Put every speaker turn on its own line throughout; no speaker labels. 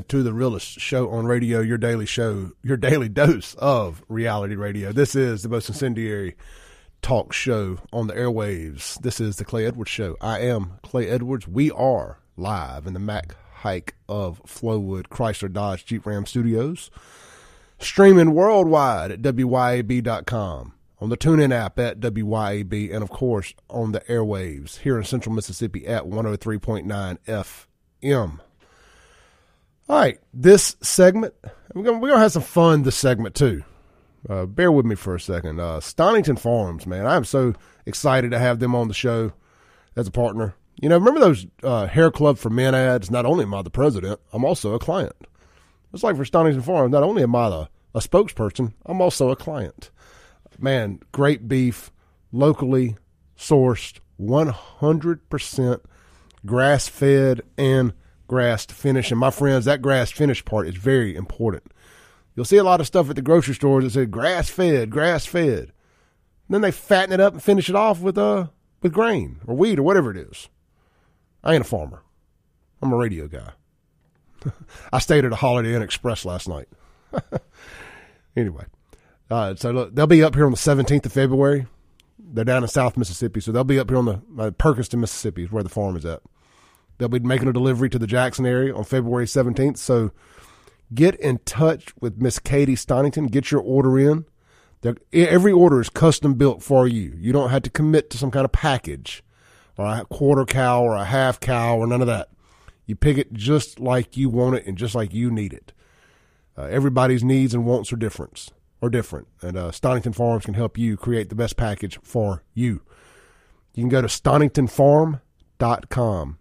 to the realest show on radio, your daily show, your daily dose of reality radio. This is the most incendiary talk show on the airwaves. This is the Clay Edwards Show. I am Clay Edwards. We are live in the Mac Haik of Flowood Chrysler Dodge Jeep Ram Studios, streaming worldwide at WYAB.com, on the TuneIn app at WYAB, and of course on the airwaves here in Central Mississippi at 103.9 FM. All right, this segment, we're gonna, we're gonna have some fun this segment too. Uh, bear with me for a second. Uh, Stonington Farms, man, I'm so excited to have them on the show as a partner. You know, remember those uh, Hair Club for Men ads? Not only am I the president, I'm also a client. It's like for Stonington Farms, not only am I the, a spokesperson, I'm also a client. Man, great beef, locally sourced, 100% grass fed and grass to finish. And my friends, that grass finish part is very important. You'll see a lot of stuff at the grocery stores that say grass fed, grass fed. Then they fatten it up and finish it off with uh with grain or wheat or whatever it is. I ain't a farmer. I'm a radio guy. I stayed at a Holiday Inn Express last night. anyway, uh, so look, they'll be up here on the 17th of February. They're down in South Mississippi, so they'll be up here on the uh, Perkinston, Mississippi, is where the farm is at. They'll be making a delivery to the Jackson area on February 17th. So get in touch with Miss Katie Stonington. Get your order in. They're, every order is custom built for you. You don't have to commit to some kind of package or a quarter cow or a half cow or none of that. You pick it just like you want it and just like you need it. Uh, everybody's needs and wants are different. Are different, and uh, Stonington Farms can help you create the best package for you. You can go to stoningtonfarm.com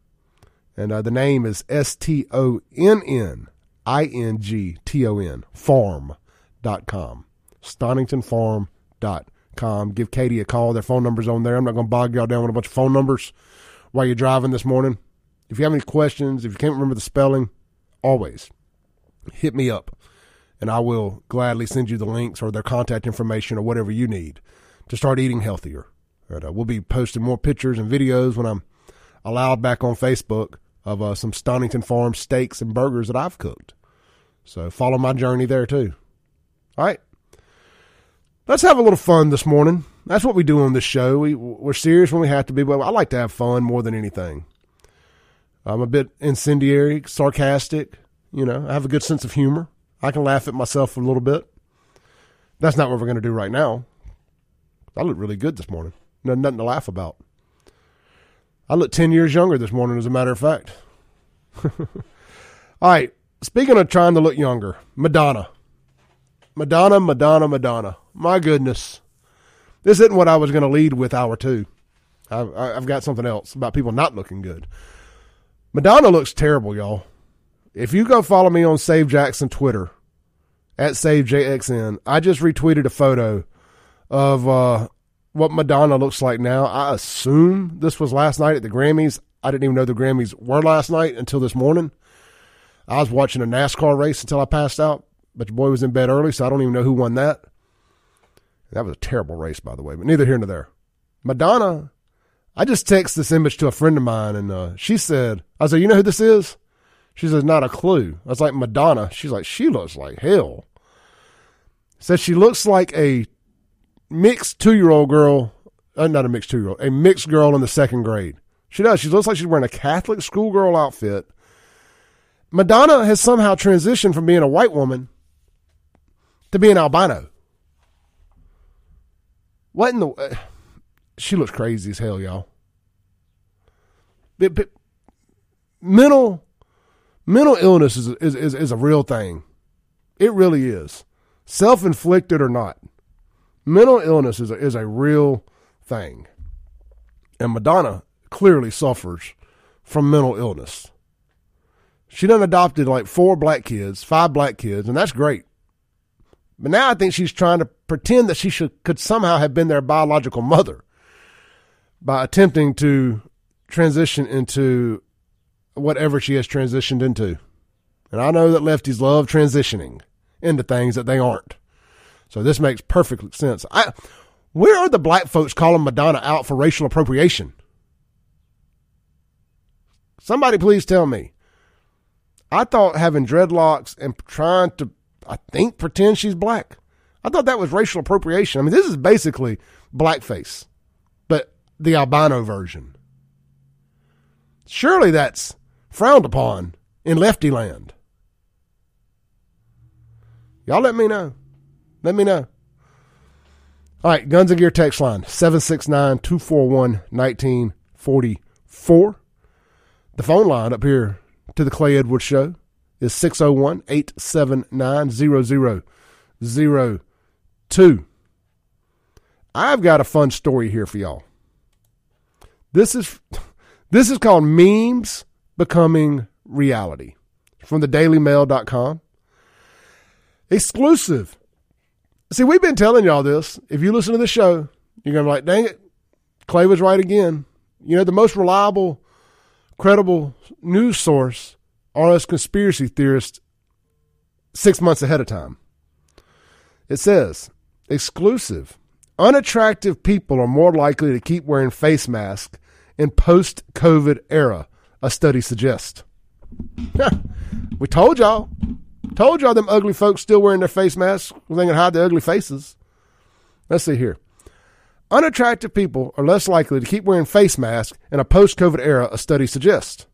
and uh, the name is S T O N N I N G T O N, farm.com. StoningtonFarm.com. Give Katie a call. Their phone number's on there. I'm not going to bog y'all down with a bunch of phone numbers while you're driving this morning. If you have any questions, if you can't remember the spelling, always hit me up and I will gladly send you the links or their contact information or whatever you need to start eating healthier. And, uh, we'll be posting more pictures and videos when I'm allowed back on Facebook of uh, some Stonington Farm steaks and burgers that I've cooked. So follow my journey there too. All right. Let's have a little fun this morning. That's what we do on this show. We, we're serious when we have to be, but I like to have fun more than anything. I'm a bit incendiary, sarcastic. You know, I have a good sense of humor. I can laugh at myself a little bit. That's not what we're going to do right now. I look really good this morning. No, nothing to laugh about. I look 10 years younger this morning, as a matter of fact. All right. Speaking of trying to look younger, Madonna. Madonna, Madonna, Madonna. My goodness. This isn't what I was going to lead with hour two. I've, I've got something else about people not looking good. Madonna looks terrible, y'all. If you go follow me on Save Jackson Twitter at SaveJXN, I just retweeted a photo of uh, what Madonna looks like now. I assume this was last night at the Grammys. I didn't even know the Grammys were last night until this morning. I was watching a NASCAR race until I passed out, but your boy was in bed early, so I don't even know who won that. That was a terrible race, by the way, but neither here nor there. Madonna, I just texted this image to a friend of mine, and uh, she said, I said, you know who this is? She says, not a clue. I was like, Madonna. She's like, she looks like hell. Says she looks like a mixed two year old girl, uh, not a mixed two year old, a mixed girl in the second grade. She does. She looks like she's wearing a Catholic schoolgirl outfit. Madonna has somehow transitioned from being a white woman to being albino. What in the? Uh, she looks crazy as hell, y'all. But, but mental mental illness is, is is is a real thing. It really is, self inflicted or not mental illness is a, is a real thing. And Madonna clearly suffers from mental illness. She done adopted like four black kids, five black kids, and that's great. But now I think she's trying to pretend that she should, could somehow have been their biological mother by attempting to transition into whatever she has transitioned into. And I know that lefties love transitioning into things that they aren't. So this makes perfect sense. I, where are the black folks calling Madonna out for racial appropriation? Somebody please tell me. I thought having dreadlocks and trying to, I think, pretend she's black. I thought that was racial appropriation. I mean, this is basically blackface, but the albino version. Surely that's frowned upon in lefty land. Y'all let me know. Let me know. All right, Guns and Gear text line 769 241 1944. The phone line up here to the Clay Edwards Show is 601 879 0002. I've got a fun story here for y'all. This is this is called memes becoming reality from the dailymail.com. Exclusive. See, we've been telling y'all this. If you listen to the show, you're going to be like, dang it, Clay was right again. You know, the most reliable, credible news source are us conspiracy theorists six months ahead of time. It says, exclusive. Unattractive people are more likely to keep wearing face masks in post COVID era, a study suggests. we told y'all. Told y'all them ugly folks still wearing their face masks. They can hide their ugly faces. Let's see here. Unattractive people are less likely to keep wearing face masks in a post COVID era, a study suggests.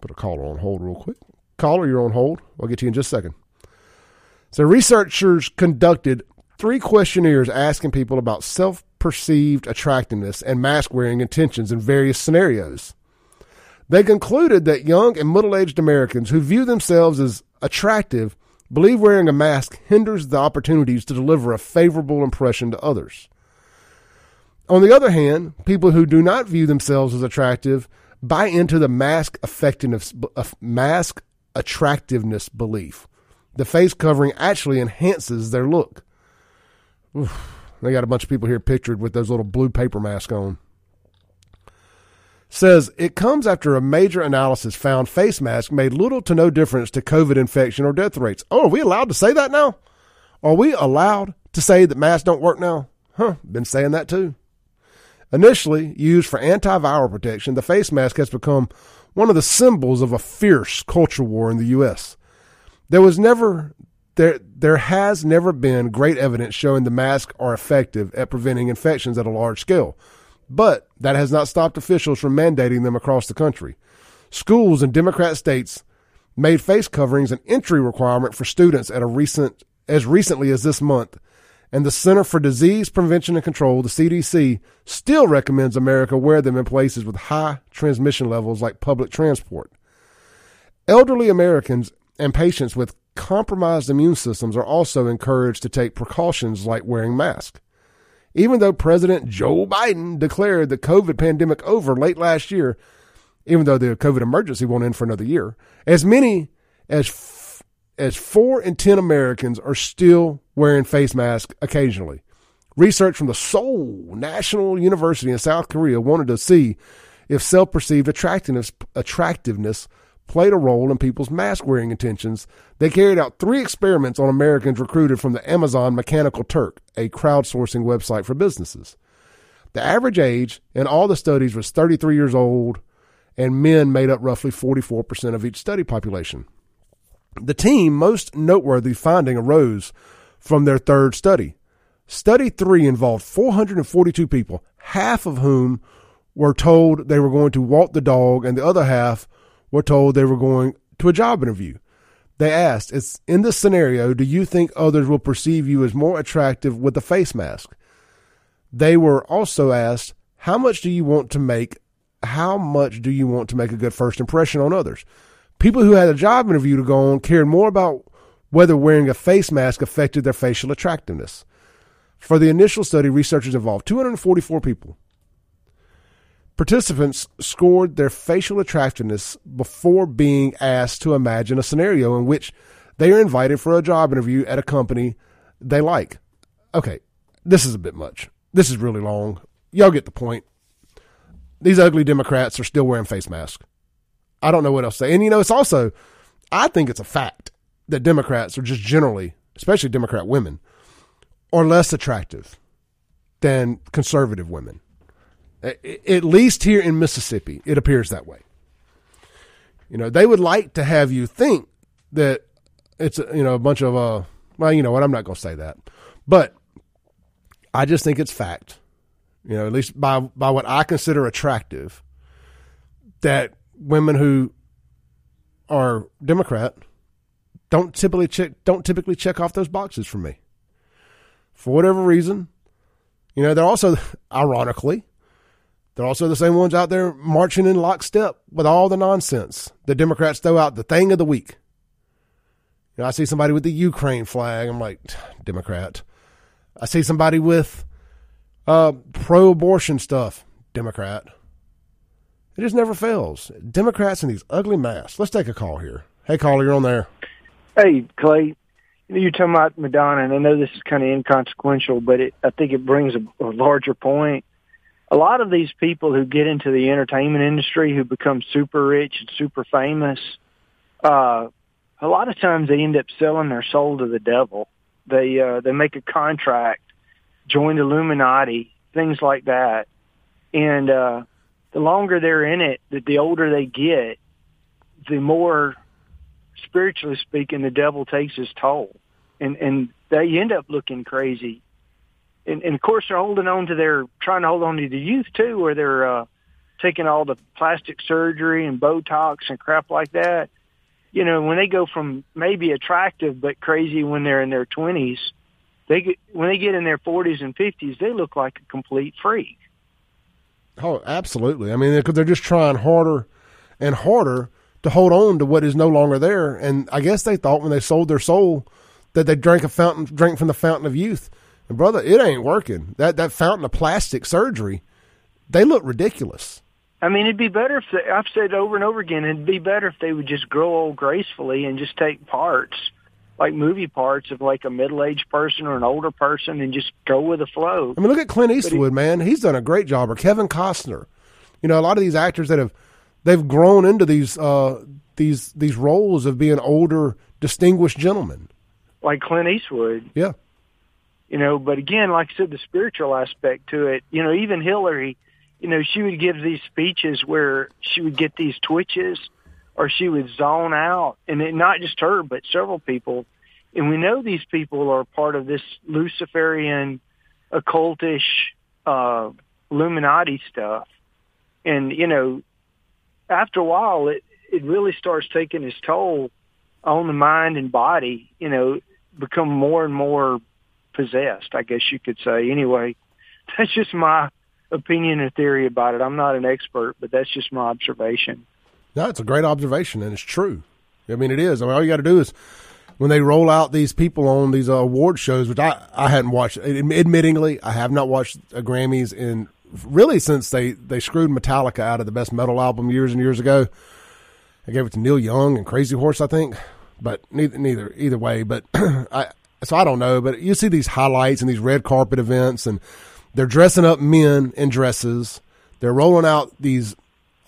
Put a caller on hold real quick. Caller, you're on hold. I'll get to you in just a second. So, researchers conducted three questionnaires asking people about self perceived attractiveness and mask wearing intentions in various scenarios. They concluded that young and middle aged Americans who view themselves as attractive believe wearing a mask hinders the opportunities to deliver a favorable impression to others. On the other hand, people who do not view themselves as attractive buy into the mask effectiveness, uh, mask attractiveness belief. The face covering actually enhances their look. Oof, they got a bunch of people here pictured with those little blue paper masks on says it comes after a major analysis found face masks made little to no difference to COVID infection or death rates. Oh, are we allowed to say that now? Are we allowed to say that masks don't work now? Huh, been saying that too. Initially used for antiviral protection, the face mask has become one of the symbols of a fierce culture war in the U.S. There was never there there has never been great evidence showing the masks are effective at preventing infections at a large scale. But that has not stopped officials from mandating them across the country. Schools in Democrat states made face coverings an entry requirement for students at a recent as recently as this month, and the Center for Disease Prevention and Control, the CDC, still recommends America wear them in places with high transmission levels like public transport. Elderly Americans and patients with compromised immune systems are also encouraged to take precautions like wearing masks. Even though President Joe Biden declared the COVID pandemic over late last year, even though the COVID emergency won't end for another year, as many as f- as four in ten Americans are still wearing face masks occasionally. Research from the Seoul National University in South Korea wanted to see if self-perceived attractiveness, attractiveness played a role in people's mask wearing intentions, they carried out three experiments on Americans recruited from the Amazon Mechanical Turk, a crowdsourcing website for businesses. The average age in all the studies was 33 years old, and men made up roughly 44% of each study population. The team most noteworthy finding arose from their third study. Study three involved 442 people, half of whom were told they were going to walk the dog, and the other half were told they were going to a job interview. They asked, "It's in this scenario, do you think others will perceive you as more attractive with a face mask?" They were also asked, "How much do you want to make? How much do you want to make a good first impression on others?" People who had a job interview to go on cared more about whether wearing a face mask affected their facial attractiveness. For the initial study, researchers involved 244 people. Participants scored their facial attractiveness before being asked to imagine a scenario in which they are invited for a job interview at a company they like. Okay, this is a bit much. This is really long. Y'all get the point. These ugly Democrats are still wearing face masks. I don't know what else to say. And you know, it's also, I think it's a fact that Democrats are just generally, especially Democrat women, are less attractive than conservative women. At least here in Mississippi, it appears that way. You know, they would like to have you think that it's you know a bunch of uh well, you know what, I'm not going to say that. But I just think it's fact. You know, at least by by what I consider attractive that women who are Democrat don't typically check don't typically check off those boxes for me. For whatever reason, you know, they're also ironically they're also the same ones out there marching in lockstep with all the nonsense. The Democrats throw out the thing of the week. You know, I see somebody with the Ukraine flag. I'm like, Democrat. I see somebody with uh, pro-abortion stuff. Democrat. It just never fails. Democrats in these ugly masks. Let's take a call here. Hey, caller, you're on there.
Hey, Clay. You're talking about Madonna, and I know this is kind of inconsequential, but it, I think it brings a, a larger point a lot of these people who get into the entertainment industry who become super rich and super famous, uh, a lot of times they end up selling their soul to the devil. They uh, they make a contract, join the Illuminati, things like that, and uh, the longer they're in it, the, the older they get, the more spiritually speaking, the devil takes his toll, and and they end up looking crazy and, and of course they're holding on to their trying to hold on to the youth too, where they're uh, taking all the plastic surgery and Botox and crap like that. You know, when they go from maybe attractive but crazy when they're in their twenties, they get when they get in their forties and fifties, they look like a complete freak.
Oh, absolutely. I mean, because they're just trying harder and harder to hold on to what is no longer there. And I guess they thought when they sold their soul that they drank a fountain, drank from the fountain of youth. And brother, it ain't working. That that fountain of plastic surgery, they look ridiculous.
I mean, it'd be better if they, I've said it over and over again. It'd be better if they would just grow old gracefully and just take parts, like movie parts of like a middle-aged person or an older person, and just go with the flow.
I mean, look at Clint Eastwood, he, man. He's done a great job. Or Kevin Costner. You know, a lot of these actors that have they've grown into these uh, these these roles of being older, distinguished gentlemen.
Like Clint Eastwood.
Yeah
you know, but again, like I said, the spiritual aspect to it, you know, even Hillary, you know, she would give these speeches where she would get these twitches or she would zone out and it, not just her, but several people. And we know these people are part of this Luciferian occultish, uh, Illuminati stuff. And, you know, after a while, it, it really starts taking its toll on the mind and body, you know, become more and more possessed, I guess you could say. Anyway, that's just my opinion and theory about it. I'm not an expert, but that's just my observation.
No, it's a great observation, and it's true. I mean, it is. I mean, all you got to do is when they roll out these people on these uh, award shows, which I, I hadn't watched. Admittingly, I have not watched a Grammys in really since they, they screwed Metallica out of the best metal album years and years ago. I gave it to Neil Young and Crazy Horse, I think. But neither, neither, either way. But I, so I don't know, but you see these highlights and these red carpet events, and they're dressing up men in dresses. They're rolling out these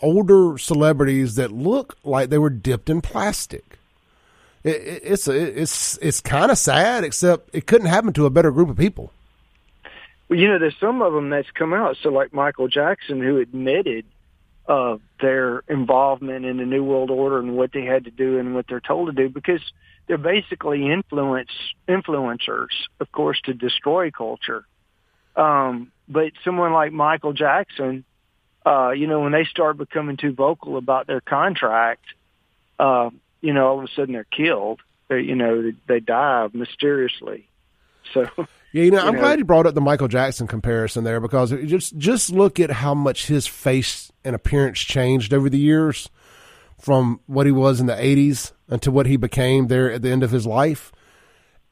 older celebrities that look like they were dipped in plastic. It, it, it's it's it's kind of sad, except it couldn't happen to a better group of people.
Well, you know, there's some of them that's come out. So, like Michael Jackson, who admitted uh, their involvement in the New World Order and what they had to do and what they're told to do, because they're basically influence influencers, of course, to destroy culture. Um, but someone like Michael Jackson, uh, you know, when they start becoming too vocal about their contract, uh, you know, all of a sudden they're killed. They, you know, they, they die mysteriously. So.
Yeah, you know, I'm know, glad you brought up the Michael Jackson comparison there because just just look at how much his face and appearance changed over the years from what he was in the 80s until what he became there at the end of his life.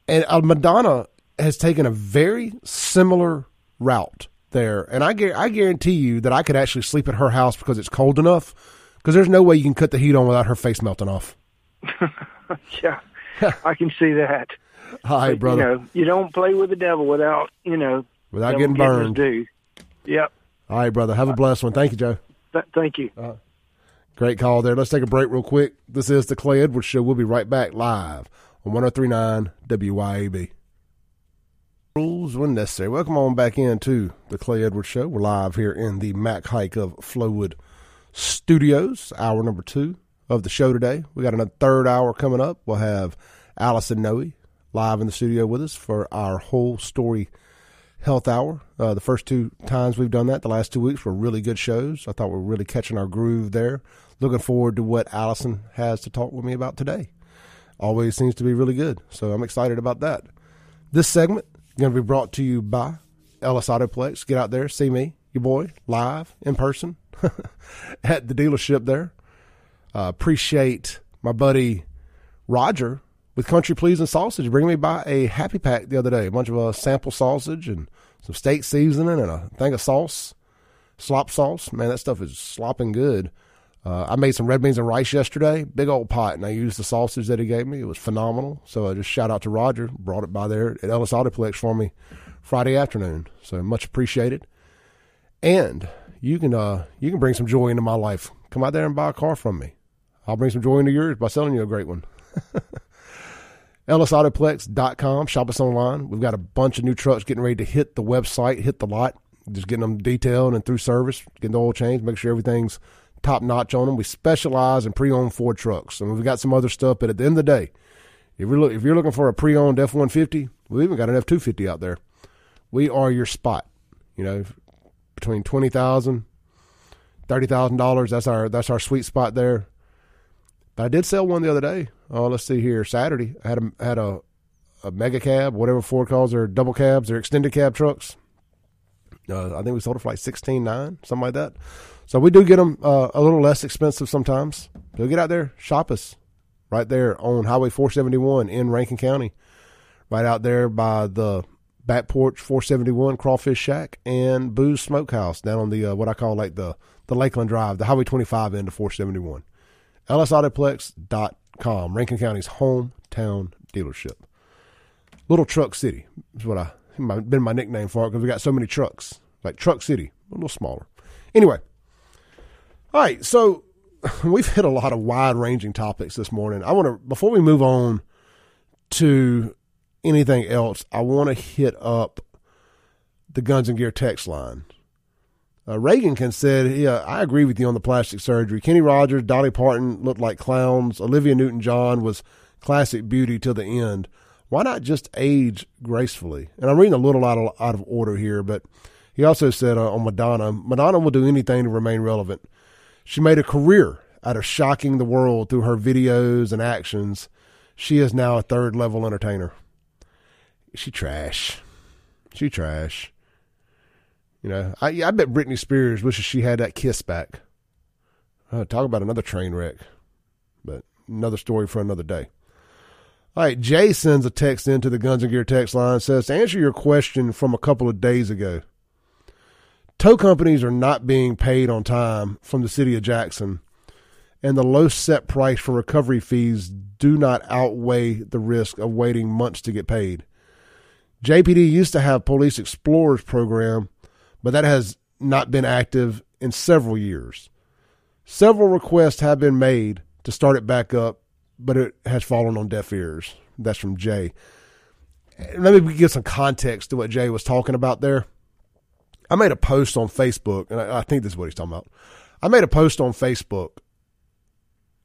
And uh, Madonna has taken a very similar route there. And I, I guarantee you that I could actually sleep at her house because it's cold enough because there's no way you can cut the heat on without her face melting off.
yeah, I can see that.
Hi, but, brother.
You know, you don't play with the devil without, you know,
without getting burned.
Do. Yep.
All right, brother. Have a blessed one. Thank you, Joe.
Th- thank you.
Uh, Great call there. Let's take a break real quick. This is the Clay Edwards Show. We'll be right back live on 1039 WYAB. Rules when necessary. Welcome on back into the Clay Edwards Show. We're live here in the Mac Haik of Flowood Studios, hour number two of the show today. We got another third hour coming up. We'll have Allison Noe live in the studio with us for our whole story health hour. Uh, the first two times we've done that, the last two weeks were really good shows. I thought we are really catching our groove there. Looking forward to what Allison has to talk with me about today. Always seems to be really good, so I'm excited about that. This segment going to be brought to you by Ellis Autoplex. Get out there, see me, your boy, live in person at the dealership there. Uh, appreciate my buddy Roger with Country Pleasing Sausage bringing me by a Happy Pack the other day. A bunch of uh, sample sausage and some steak seasoning and a thing of sauce, slop sauce. Man, that stuff is slopping good. Uh, I made some red beans and rice yesterday, big old pot, and I used the sausage that he gave me. It was phenomenal. So I just shout out to Roger, brought it by there at Ellis Autoplex for me Friday afternoon. So much appreciated. And you can uh, you can bring some joy into my life. Come out there and buy a car from me. I'll bring some joy into yours by selling you a great one. EllisAutoplex.com. Shop us online. We've got a bunch of new trucks getting ready to hit the website, hit the lot. Just getting them detailed and through service, getting the oil change, make sure everything's top notch on them. We specialize in pre-owned Ford trucks, and we've got some other stuff. But at the end of the day, if you're look, if you're looking for a pre-owned F-150, we've even got an F-250 out there. We are your spot. You know, between twenty thousand, thirty thousand dollars. That's our that's our sweet spot there. But I did sell one the other day. Oh, let's see here. Saturday, I had a had a a mega cab, whatever Ford calls their double cabs, their extended cab trucks. Uh, I think we sold it for like sixteen nine, something like that. So we do get them uh, a little less expensive sometimes. So get out there, shop us, right there on Highway 471 in Rankin County, right out there by the back porch 471 Crawfish Shack and Booze Smokehouse down on the uh, what I call like the the Lakeland Drive, the Highway 25 end of 471. EllisAutoplex.com, Rankin County's hometown dealership. Little Truck City is what I been my nickname for it because we got so many trucks, like Truck City, a little smaller. Anyway, all right, so we've hit a lot of wide ranging topics this morning. I want to before we move on to anything else, I want to hit up the Guns and Gear text line. Uh, Reagan can said, "Yeah, I agree with you on the plastic surgery. Kenny Rogers, Dolly Parton looked like clowns. Olivia Newton-John was classic beauty till the end. Why not just age gracefully?" And I'm reading a little out of out of order here, but he also said uh, on Madonna, Madonna will do anything to remain relevant. She made a career out of shocking the world through her videos and actions. She is now a third level entertainer. She trash. She trash. You know, I I bet Britney Spears wishes she had that kiss back. Uh, talk about another train wreck, but another story for another day. All right, Jay sends a text into the Guns and Gear text line. Says to answer your question from a couple of days ago. Tow companies are not being paid on time from the city of Jackson, and the low set price for recovery fees do not outweigh the risk of waiting months to get paid. JPD used to have Police Explorers program but that has not been active in several years. Several requests have been made to start it back up, but it has fallen on deaf ears. That's from Jay. Let me give some context to what Jay was talking about there. I made a post on Facebook, and I, think this is what he's talking about. I made a post on Facebook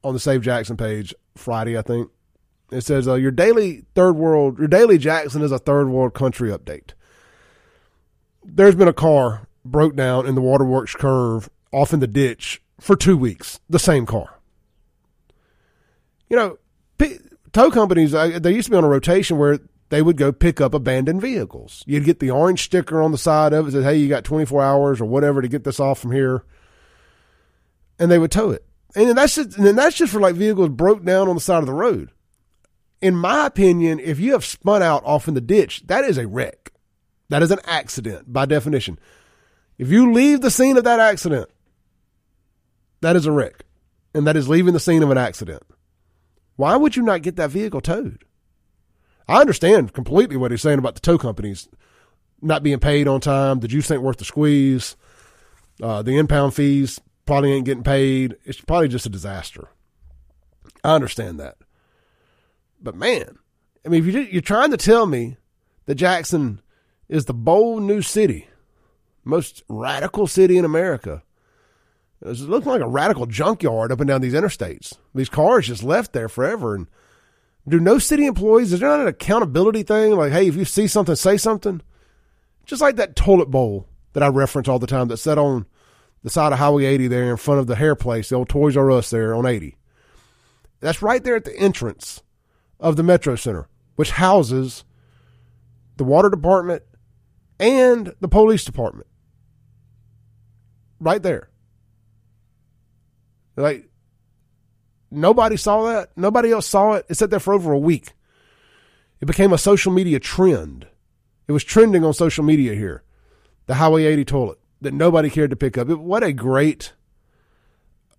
on the Save Jackson page Friday, I think. It says uh, your daily third world, your daily Jackson is a third world country update there's been a car broke down in the waterworks curve off in the ditch for two weeks. The same car. You know, p- tow companies, they used to be on a rotation where they would go pick up abandoned vehicles. You'd get the orange sticker on the side of it that, hey, you got 24 hours or whatever to get this off from here. And they would tow it. And that's just, and that's just for like vehicles broke down on the side of the road. In my opinion, if you have spun out off in the ditch, that is a wreck. That is an accident by definition. If you leave the scene of that accident, that is a wreck. And that is leaving the scene of an accident. Why would you not get that vehicle towed? I understand completely what he's saying about the tow companies not being paid on time. The juice ain't worth the squeeze. Uh, the impound fees probably ain't getting paid. It's probably just a disaster. I understand that. But man, I mean, if you're trying to tell me that Jackson is the bold new city, most radical city in America. It looking like a radical junkyard up and down these interstates. These cars just left there forever. And do no city employees, is there not an accountability thing? Like, hey, if you see something, say something? Just like that toilet bowl that I reference all the time that's set on the side of Highway 80 there in front of the hair place, the old Toys R Us there on 80. That's right there at the entrance of the Metro Center, which houses the water department and the police department. Right there. Like, nobody saw that. Nobody else saw it. It sat there for over a week. It became a social media trend. It was trending on social media here. The Highway 80 toilet that nobody cared to pick up. It, what a great,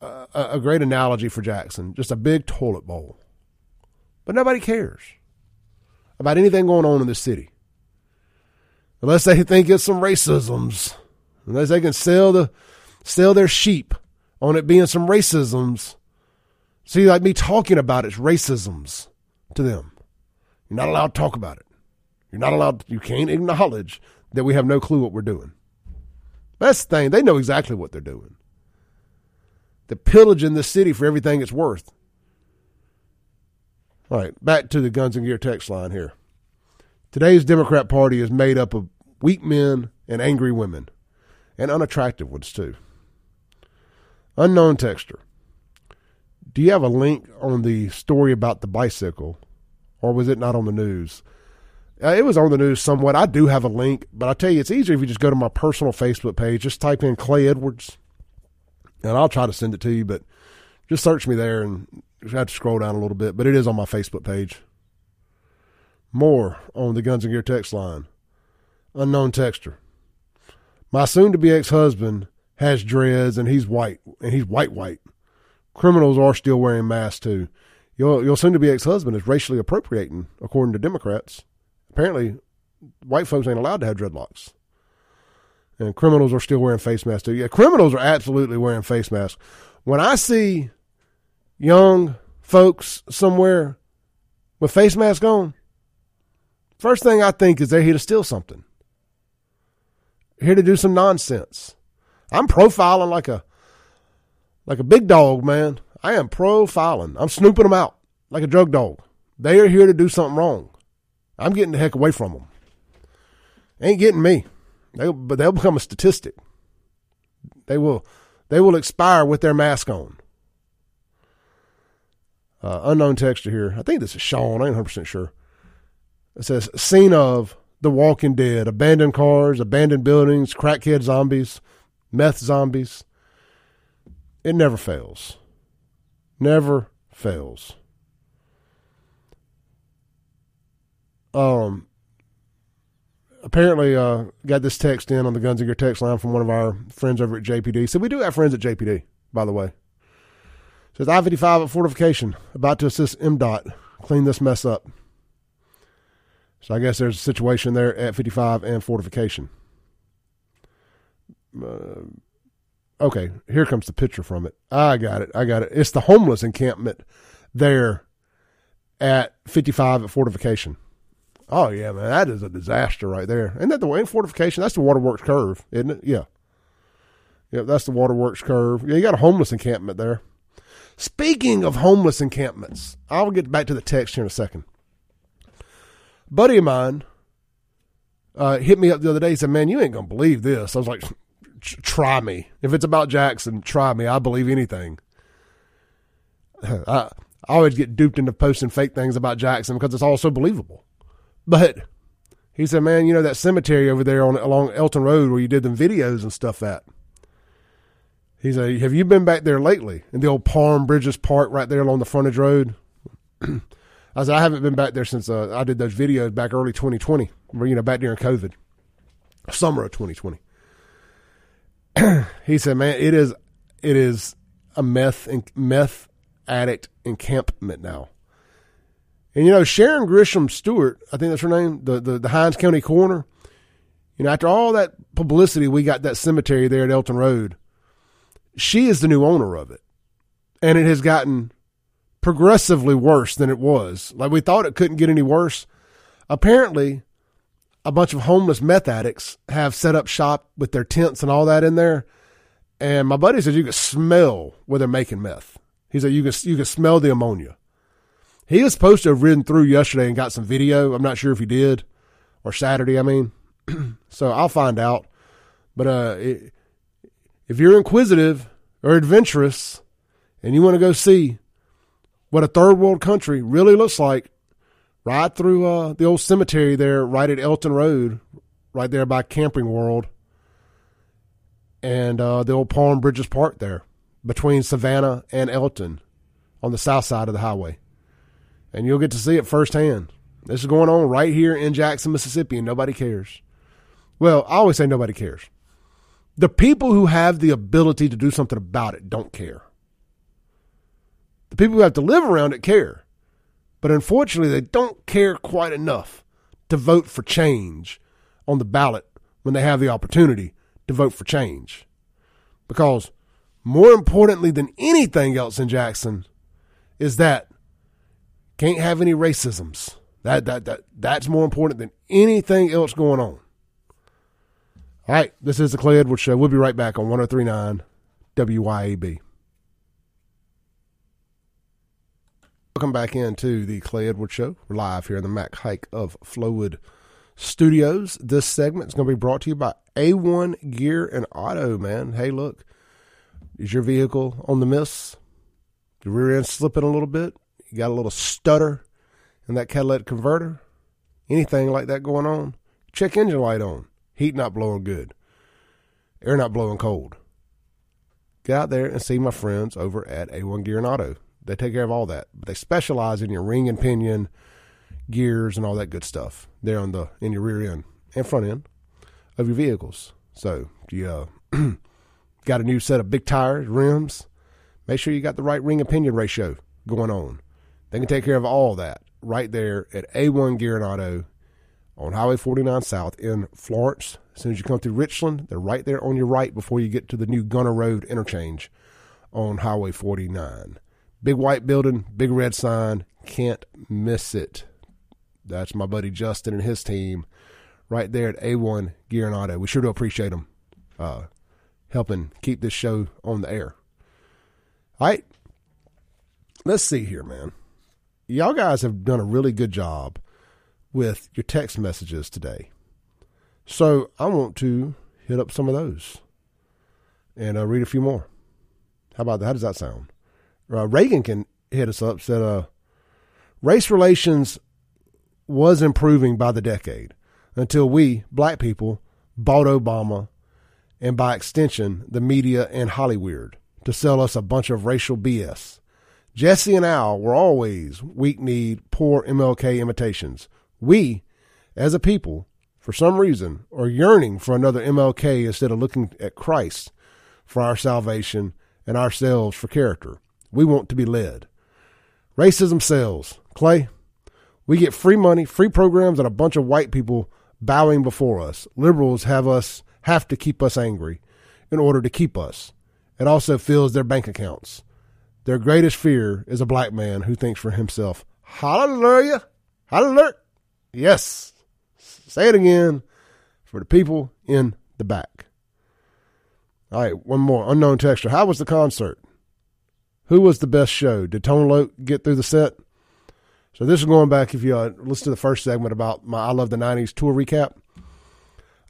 uh, a great analogy for Jackson. Just a big toilet bowl. But nobody cares about anything going on in the city. Unless they think it's some racisms. Unless they can sell the sell their sheep on it being some racisms. See, like me talking about it's racisms to them. You're not allowed to talk about it. You're not allowed, you can't acknowledge that we have no clue what we're doing. That's the thing. They know exactly what they're doing. They're pillaging the city for everything it's worth. All right, back to the Guns and Gear text line here. Today's Democrat Party is made up of weak men and angry women, and unattractive ones, too. Unknown texter. Do you have a link on the story about the bicycle, or was it not on the news? Uh, it was on the news somewhat. I do have a link, but I tell you, it's easier if you just go to my personal Facebook page. Just type in Clay Edwards, and I'll try to send it to you. But just search me there, and you have to scroll down a little bit. But it is on my Facebook page. More on the Guns and Gear text line. Unknown texter. My soon-to-be ex-husband has dreads and he's white and he's white white. Criminals are still wearing masks too. Your your soon to be ex husband is racially appropriating, according to Democrats. Apparently, white folks ain't allowed to have dreadlocks. And criminals are still wearing face masks too. Yeah, criminals are absolutely wearing face masks. When I see young folks somewhere with face masks on, first thing I think is they're here to steal something. Here to do some nonsense. I'm profiling like a like a big dog, man. I am profiling. I'm snooping them out like a drug dog. They are here to do something wrong. I'm getting the heck away from them. Ain't getting me. They, but they'll become a statistic. They will, they will expire with their mask on. Uh, unknown texture here. I think this is Sean. I ain't 100 percent sure. It says scene of The Walking Dead: abandoned cars, abandoned buildings, crackhead zombies meth zombies. It never fails. Never fails. Um, apparently, uh, got this text in on the Guns and Gear text line from one of our friends over at JPD. So we do have friends at JPD, by the way. Says I 55 at fortification, about to assist MDOT clean this mess up. So I guess there's a situation there at 55 and fortification uh, okay, here comes the picture from it. I got it. I got it. It's the homeless encampment there at 55 at Fortification. Oh yeah, man, that is a disaster right there. Isn't that the way in Fortification? That's the Waterworks curve, isn't it? Yeah. Yeah, that's the Waterworks curve. Yeah, you got a homeless encampment there. Speaking of homeless encampments, I'll get back to the text here in a second. Buddy of mine uh, hit me up the other day. He said, "Man, you ain't gonna believe this." I was like, try me. If it's about Jackson, try me. I believe anything. I, I always get duped into posting fake things about Jackson because it's all so believable. But he said, man, you know that cemetery over there on along Elton Road where you did them videos and stuff at. He said, have you been back there lately? In the old Palm Bridges Park right there along the frontage road? I said, I haven't been back there since uh, I did those videos back early 2020, you know, back during COVID, summer of 2020. he said, "Man, it is it is a meth and meth addict encampment now." And you know, Sharon Grisham Stewart, I think that's her name, the the, the Hinds County coroner. You know, after all that publicity, we got that cemetery there at Elton Road. She is the new owner of it, and it has gotten progressively worse than it was. Like we thought it couldn't get any worse. Apparently, a bunch of homeless meth addicts have set up shop with their tents and all that in there. And my buddy said you can smell where they're making meth. He said you can you could smell the ammonia. He was supposed to have ridden through yesterday and got some video. I'm not sure if he did, or Saturday. I mean, so I'll find out. But uh, it, if you're inquisitive or adventurous, and you want to go see what a third world country really looks like, right through uh, the old cemetery there, right at Elton Road, right there by Camping World, and uh, the old Palm Bridges Park there between Savannah and Elton on the south side of the highway. And you'll get to see it firsthand. This is going on right here in Jackson, Mississippi, and nobody cares. Well, I always say nobody cares. The people who have the ability to do something about it don't care. The people who have to live around it care. But unfortunately, they don't care quite enough to vote for change on the ballot when they have the opportunity to vote for change. Because more importantly than anything else in Jackson is that can't have any racisms. That that that that's more important than anything else going on. All right, this is the Clay Edwards Show. We'll be right back on 1039 WYAB. Welcome back into the Clay Edwards Show. We're live here in the Mac Haik of Flowood Studios. This segment is going to be brought to you by A1 Gear and Auto, man. Hey, look, is your vehicle on the miss? The rear end slipping a little bit? You got a little stutter in that catalytic converter? Anything like that going on? Check engine light on heat not blowing good, air not blowing cold. Get out there and see my friends over at A1 Gear and Auto. They take care of all that. But they specialize in your ring and pinion, gears, and all that good stuff. They're on the in your rear end and front end of your vehicles. So you uh, got a new set of big tires, rims. Make sure you got the right ring and pinion ratio going on. They can take care of all that right there at A1 Gear and Auto on Highway 49 South in Florence. As soon as you come through Richland, they're right there on your right before you get to the new Gunner Road interchange on Highway 49. Big white building, big red sign, can't miss it. That's my buddy Justin and his team right there at A1 Gear and Auto. We sure do appreciate them uh, helping keep this show on the air. All right, let's see here, man. Y'all guys have done a really good job with your text messages today. So I want to hit up some of those and uh, read a few more. How about that? How does that sound? Uh, Reagan can hit us up. Said, uh, race relations was improving by the decade until we, black people, bought Obama and by extension, the media and Hollywood to sell us a bunch of racial BS. Jesse and Al were always weak kneed, poor MLK imitations. We, as a people, for some reason, are yearning for another MLK instead of looking at Christ for our salvation and ourselves for character. We want to be led. Racism sells. Clay, we get free money, free programs, and a bunch of white people bowing before us. Liberals have us have to keep us angry in order to keep us. It also fills their bank accounts. Their greatest fear is a black man who thinks for himself. Hallelujah! Hallelujah! Yes. Say it again for the people in the back. All right, one more. Unknown texture. How was the concert? Who was the best show? Did Tone Loc get through the set? So this is going back if you uh, listen to the first segment about my I Love the 90s tour recap.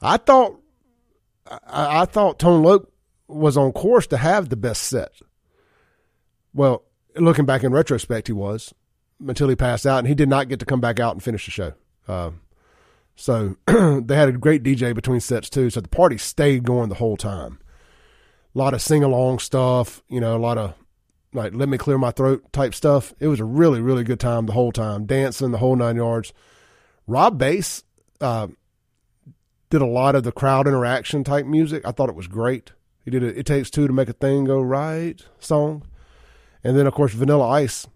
I thought I, I thought Tone Loc was on course to have the best set. Well, looking back in retrospect, he was until he passed out, and he did not get to come back out and finish the show. Uh, so they had a great DJ between sets too. So the party stayed going the whole time. A lot of sing along stuff, you know, a lot of like let me clear my throat type stuff. It was a really really good time the whole time, dancing the whole nine yards. Rob Base uh, did a lot of the crowd interaction type music. I thought it was great. He did a, "It Takes Two to Make a Thing Go Right" song, and then of course Vanilla Ice.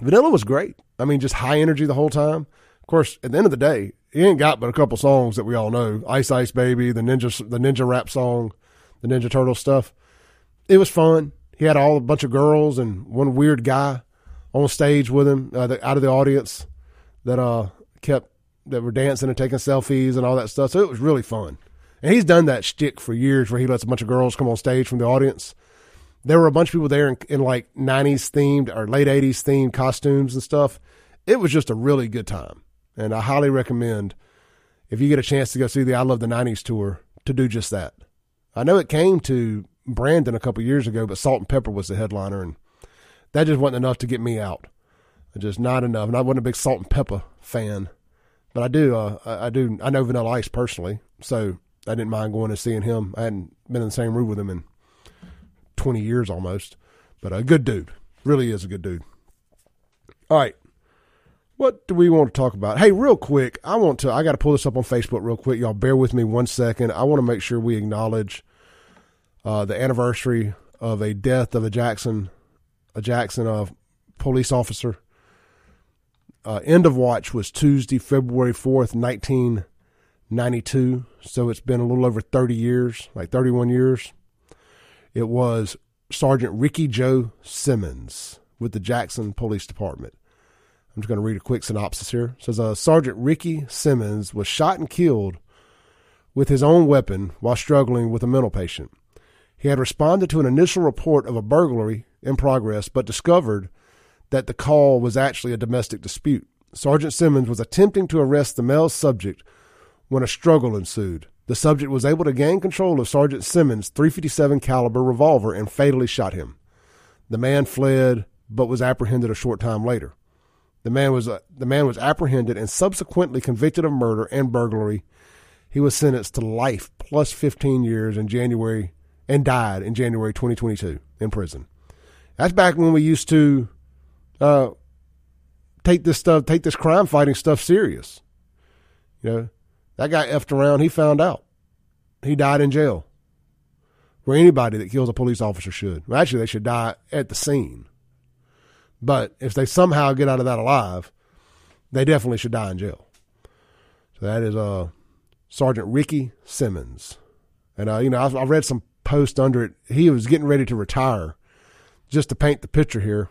Vanilla was great. I mean, just high energy the whole time. Of course, at the end of the day, he ain't got but a couple songs that we all know: "Ice Ice Baby," the Ninja, the Ninja Rap song, the Ninja Turtle stuff. It was fun. He had all a bunch of girls and one weird guy on stage with him uh, the, out of the audience that uh kept that were dancing and taking selfies and all that stuff. So it was really fun. And he's done that shtick for years where he lets a bunch of girls come on stage from the audience. There were a bunch of people there in, in like 90s themed or late 80s themed costumes and stuff. It was just a really good time. And I highly recommend if you get a chance to go see the I Love the 90s tour to do just that. I know it came to Brandon a couple years ago, but Salt-N-Pepa was the headliner, and that just wasn't enough to get me out. Just not enough. And I wasn't a big Salt-N-Pepa fan, but I do. Uh, I do. I know Vanilla Ice personally, so I didn't mind going and seeing him. I hadn't been in the same room with him in twenty years almost, but a good dude. Really is a good dude. All right. What do we want to talk about? Hey, real quick, I want to. I got to pull this up on Facebook real quick. Y'all bear with me one second. I want to make sure we acknowledge uh, the anniversary of a death of a Jackson, a Jackson uh, police officer. Uh, end of watch was Tuesday, February fourth, nineteen ninety two. So it's been a little over thirty years, like thirty one years. It was Sergeant Ricky Joe Simmons with the Jackson Police Department. I'm just going to read a quick synopsis here. It says uh, Sergeant Ricky Simmons was shot and killed with his own weapon while struggling with a mental patient. He had responded to an initial report of a burglary in progress, but discovered that the call was actually a domestic dispute. Sergeant Simmons was attempting to arrest the male subject when a struggle ensued. The subject was able to gain control of Sergeant Simmons' 357 caliber revolver and fatally shot him. The man fled but was apprehended a short time later. The man was uh, the man was apprehended and subsequently convicted of murder and burglary. He was sentenced to life plus 15 years in January and died in January 2022 in prison. That's back when we used to uh, take this stuff, take this crime fighting stuff serious. You know, that guy effed around. He found out. He died in jail. Where anybody that kills a police officer should. Well, actually, they should die at the scene. But if they somehow get out of that alive, they definitely should die in jail. So that is uh, Sergeant Ricky Simmons. And, uh, you know, I, I read some post under it. He was getting ready to retire. Just to paint the picture here,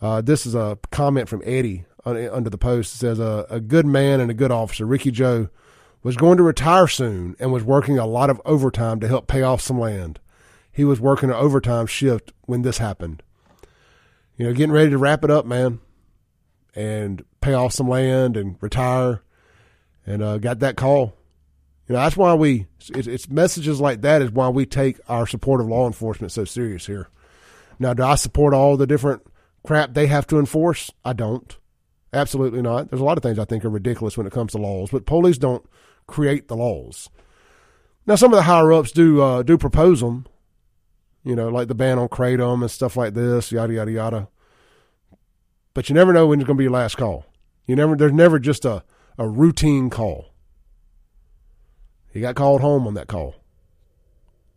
uh, this is a comment from Eddie under the post. It says, A good man and a good officer, Ricky Joe, was going to retire soon and was working a lot of overtime to help pay off some land. He was working an overtime shift when this happened you know, getting ready to wrap it up, man, and pay off some land and retire, and uh, got that call. You know, that's why we. It's, it's messages like that is why we take our support of law enforcement so serious here. Now, do I support all the different crap they have to enforce? I don't. Absolutely not. There's a lot of things I think are ridiculous when it comes to laws, but police don't create the laws. Now, some of the higher ups do uh, do propose them, you know, like the ban on kratom and stuff like this, yada yada yada. But you never know when it's going to be your last call. You never, there's never just a, a routine call. He got called home on that call.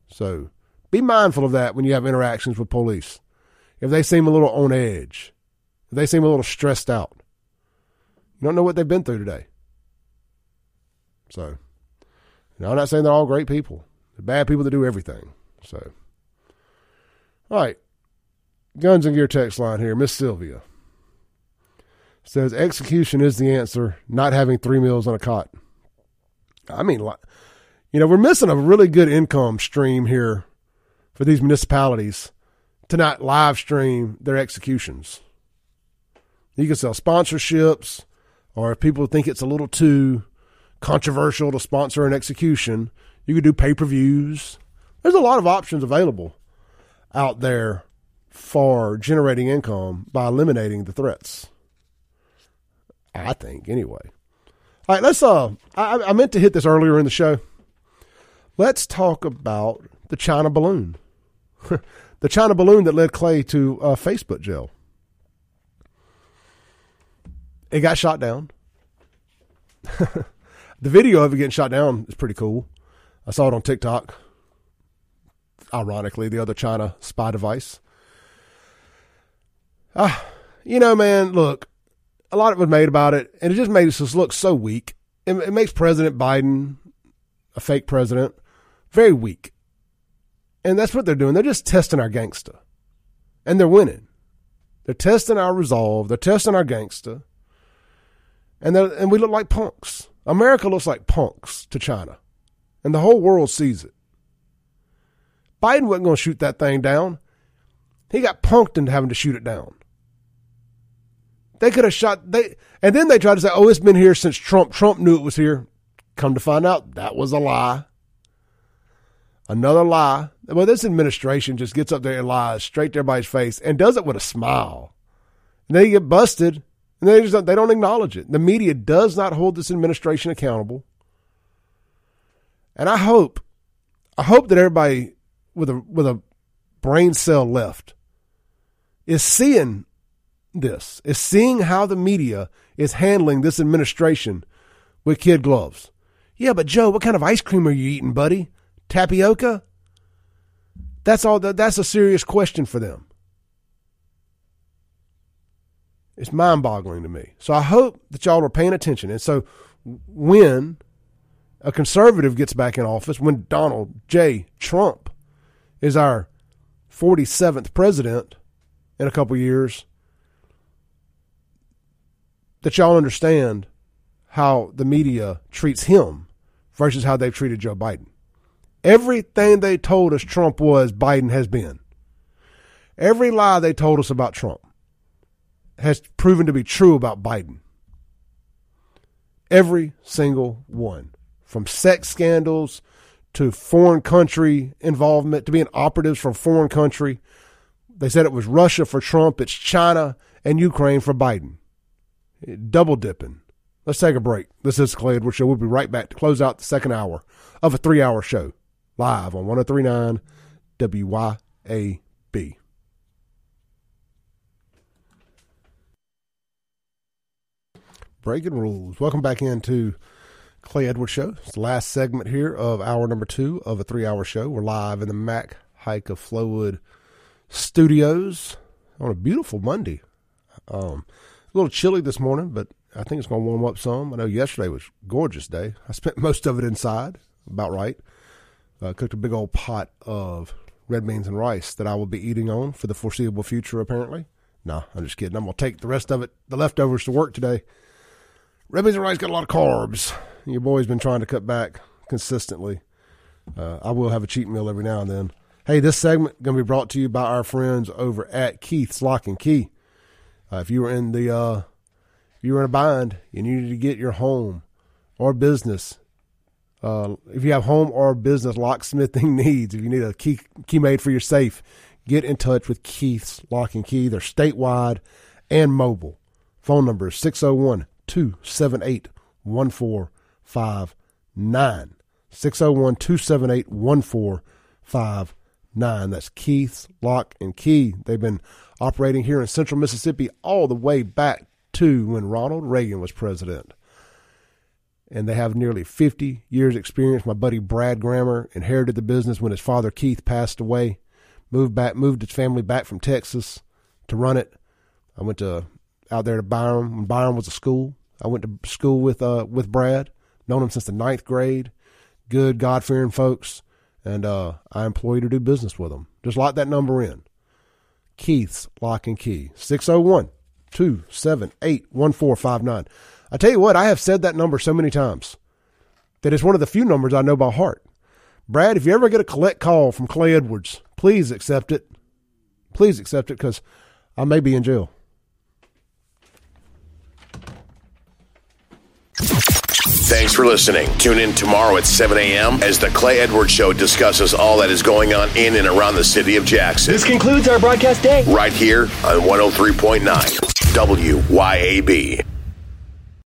So be mindful of that when you have interactions with police. If they seem a little on edge, if they seem a little stressed out, you don't know what they've been through today. So, know, I'm not saying they're all great people. They're bad people that do everything. So. All right. Guns and Gear text line here. Miss Sylvia says execution is the answer, not having three meals on a cot. I mean, you know, we're missing a really good income stream here for these municipalities to not live stream their executions. You can sell sponsorships, or if people think it's a little too controversial to sponsor an execution, you could do pay per views. There's a lot of options available out there for generating income by eliminating the threats. I think, anyway. All right, let's. Uh, I, I meant to hit this earlier in the show. Let's talk about the China balloon, the China balloon that led Clay to uh, Facebook jail. It got shot down. the video of it getting shot down is pretty cool. I saw it on TikTok ironically, the other China spy device. Ah, uh, you know, man, look, a lot of it was made about it, and it just makes us look so weak. It, it makes President Biden, a fake president, very weak. And that's what they're doing. They're just testing our gangster. And they're winning. They're testing our resolve. They're testing our gangster. And, and we look like punks. America looks like punks to China. and the whole world sees it. Biden wasn't going to shoot that thing down. He got punked into having to shoot it down. They could have shot they and then they tried to say, "Oh, it's been here since Trump. Trump knew it was here." Come to find out, that was a lie. Another lie. Well, this administration just gets up there and lies straight to everybody's face and does it with a smile. And they get busted, and they just don't, they don't acknowledge it. The media does not hold this administration accountable. And I hope, I hope that everybody with a with a brain cell left is seeing this, is seeing how the media is handling this administration with kid gloves. Yeah, but Joe, what kind of ice cream are you eating, buddy? Tapioca? That's all that's a serious question for them. It's mind boggling to me. So I hope that y'all are paying attention. And so when a conservative gets back in office, when Donald J. Trump is our 47th president in a couple years, that y'all understand how the media treats him versus how they've treated Joe Biden. Everything they told us Trump was, Biden has been. Every lie they told us about Trump has proven to be true about Biden. Every single one. From sex scandals to foreign country involvement, to being operatives from foreign country. They said it was Russia for Trump, it's China and Ukraine for Biden. Double dipping. Let's take a break. This is Clay Edwards Show. We'll be right back to close out the second hour of a three hour show live on 1039 WYAB. Breaking rules. Welcome back into Clay Edwards Show. It's the last segment here of hour number two of a three hour show. We're live in the Mac Haik of Flowood studios on a beautiful Monday. Um, a little chilly this morning, but I think it's going to warm up some. I know yesterday was gorgeous day. I spent most of it inside, about right. Uh, cooked a big old pot of red beans and rice that I will be eating on for the foreseeable future, apparently. No, I'm just kidding. I'm going to take the rest of it, the leftovers, to work today Red beans and rice got a lot of carbs. Your boy's been trying to cut back consistently. Uh, I will have a cheat meal every now and then. Hey, this segment going to be brought to you by our friends over at Keith's Lock and Key. Uh, if you were in the uh, if you were in a bind, you needed to get your home or business. Uh, if you have home or business locksmithing needs, if you need a key key made for your safe, get in touch with Keith's Lock and Key. They're statewide and mobile. Phone number is 601 278 1459. 601 278 1459. That's Keith's Lock and Key. They've been operating here in central Mississippi all the way back to when Ronald Reagan was president. And they have nearly 50 years' experience. My buddy Brad Grammer inherited the business when his father Keith passed away. Moved back, moved his family back from Texas to run it. I went to out there to Byram when Byram was a school. I went to school with uh with Brad, known him since the ninth grade. Good God fearing folks, and uh, I employ you to do business with them. Just lock that number in. Keith's Lock and Key 601 278 1459. I tell you what, I have said that number so many times that it's one of the few numbers I know by heart. Brad, if you ever get a collect call from Clay Edwards, please accept it. Please accept it because I may be in jail.
Thanks for listening. Tune in tomorrow at 7 a.m. as the Clay Edwards Show discusses all that is going on in and around the city of Jackson.
This concludes our broadcast day.
Right here on 103.9 WYAB.